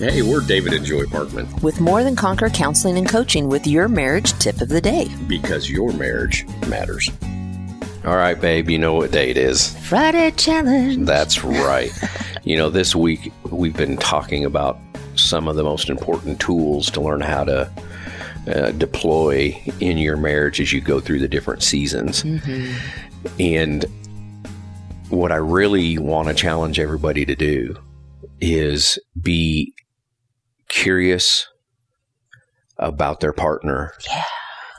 Hey, we're David and Joy Parkman with More Than Conquer Counseling and Coaching with your marriage tip of the day. because your marriage matters. All right, babe, you know what day it is. Friday challenge. That's right. you know, this week we've been talking about some of the most important tools to learn how to uh, deploy in your marriage as you go through the different seasons. And what I really want to challenge everybody to do is be curious about their partner Yeah.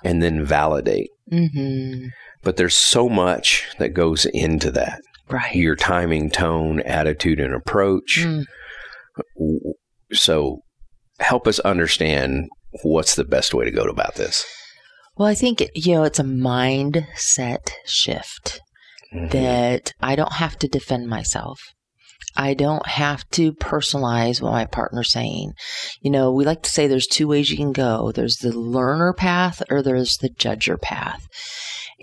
and then validate. Mm-hmm. But there's so much that goes into that Right. your timing, tone, attitude, and approach. Mm. So help us understand what's the best way to go about this. Well, I think, you know, it's a mindset shift Mm-hmm. that I don't have to defend myself. I don't have to personalize what my partner's saying. You know, we like to say there's two ways you can go. There's the learner path or there's the judger path.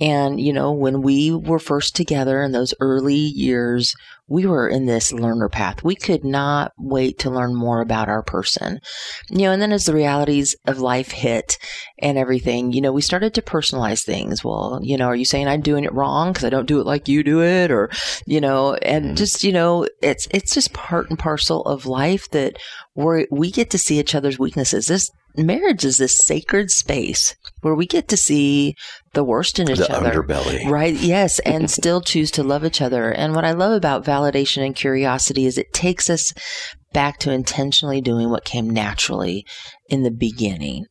And, you know, when we were first together in those early years, we were in this learner path. We could not wait to learn more about our person. You know, and then as the realities of life hit and everything, you know, we started to personalize things. Well, you know, are you saying I'm doing it wrong because I don't do it like you do it? Or, you know, and mm. just, you know, it's, it's just part and parcel of life that we're, we get to see each other's weaknesses. This marriage is this sacred space where we get to see the worst in each The other. underbelly. Right. Yes. And still choose to love each other. And what I love about validation and curiosity is it takes us back to intentionally doing what came naturally in the beginning.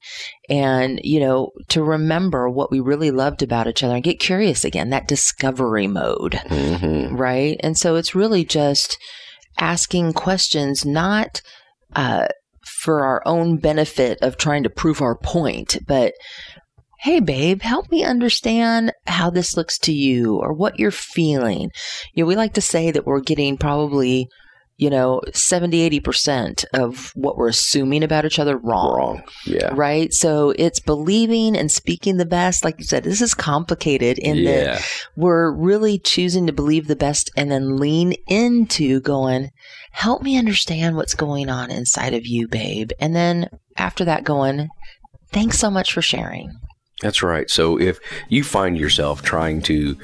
And, you know, to remember what we really loved about each other and get curious again, that discovery mode. hmm Right. And so it's really just asking questions, not, uh, for our own benefit of trying to prove our point, but hey, babe, help me understand how this looks to you or what you're feeling. You know, we like to say that we're getting probably, you know, 70, 80% of what we're assuming about each other wrong. Wrong. Yeah. Right. So it's believing and speaking the best. Like you said, this is complicated in that we're really choosing to believe the best and then lean into going, help me understand what's going on inside of you, babe. And then after that, going, thanks so much for sharing. That's right. So if you find yourself trying to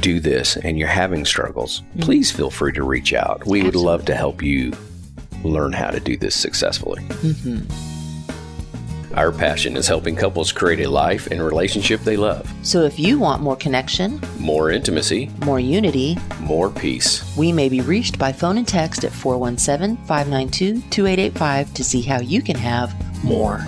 do this and you're having struggles, mm-hmm. please feel free to reach out. We would love to help you learn how to do this successfully. Mm-hmm. Our passion is helping couples create a life and relationship they love. So if you want more connection, More intimacy, more unity, more peace. we may be reached by phone and text at 417 592 2885 to see how you can have more.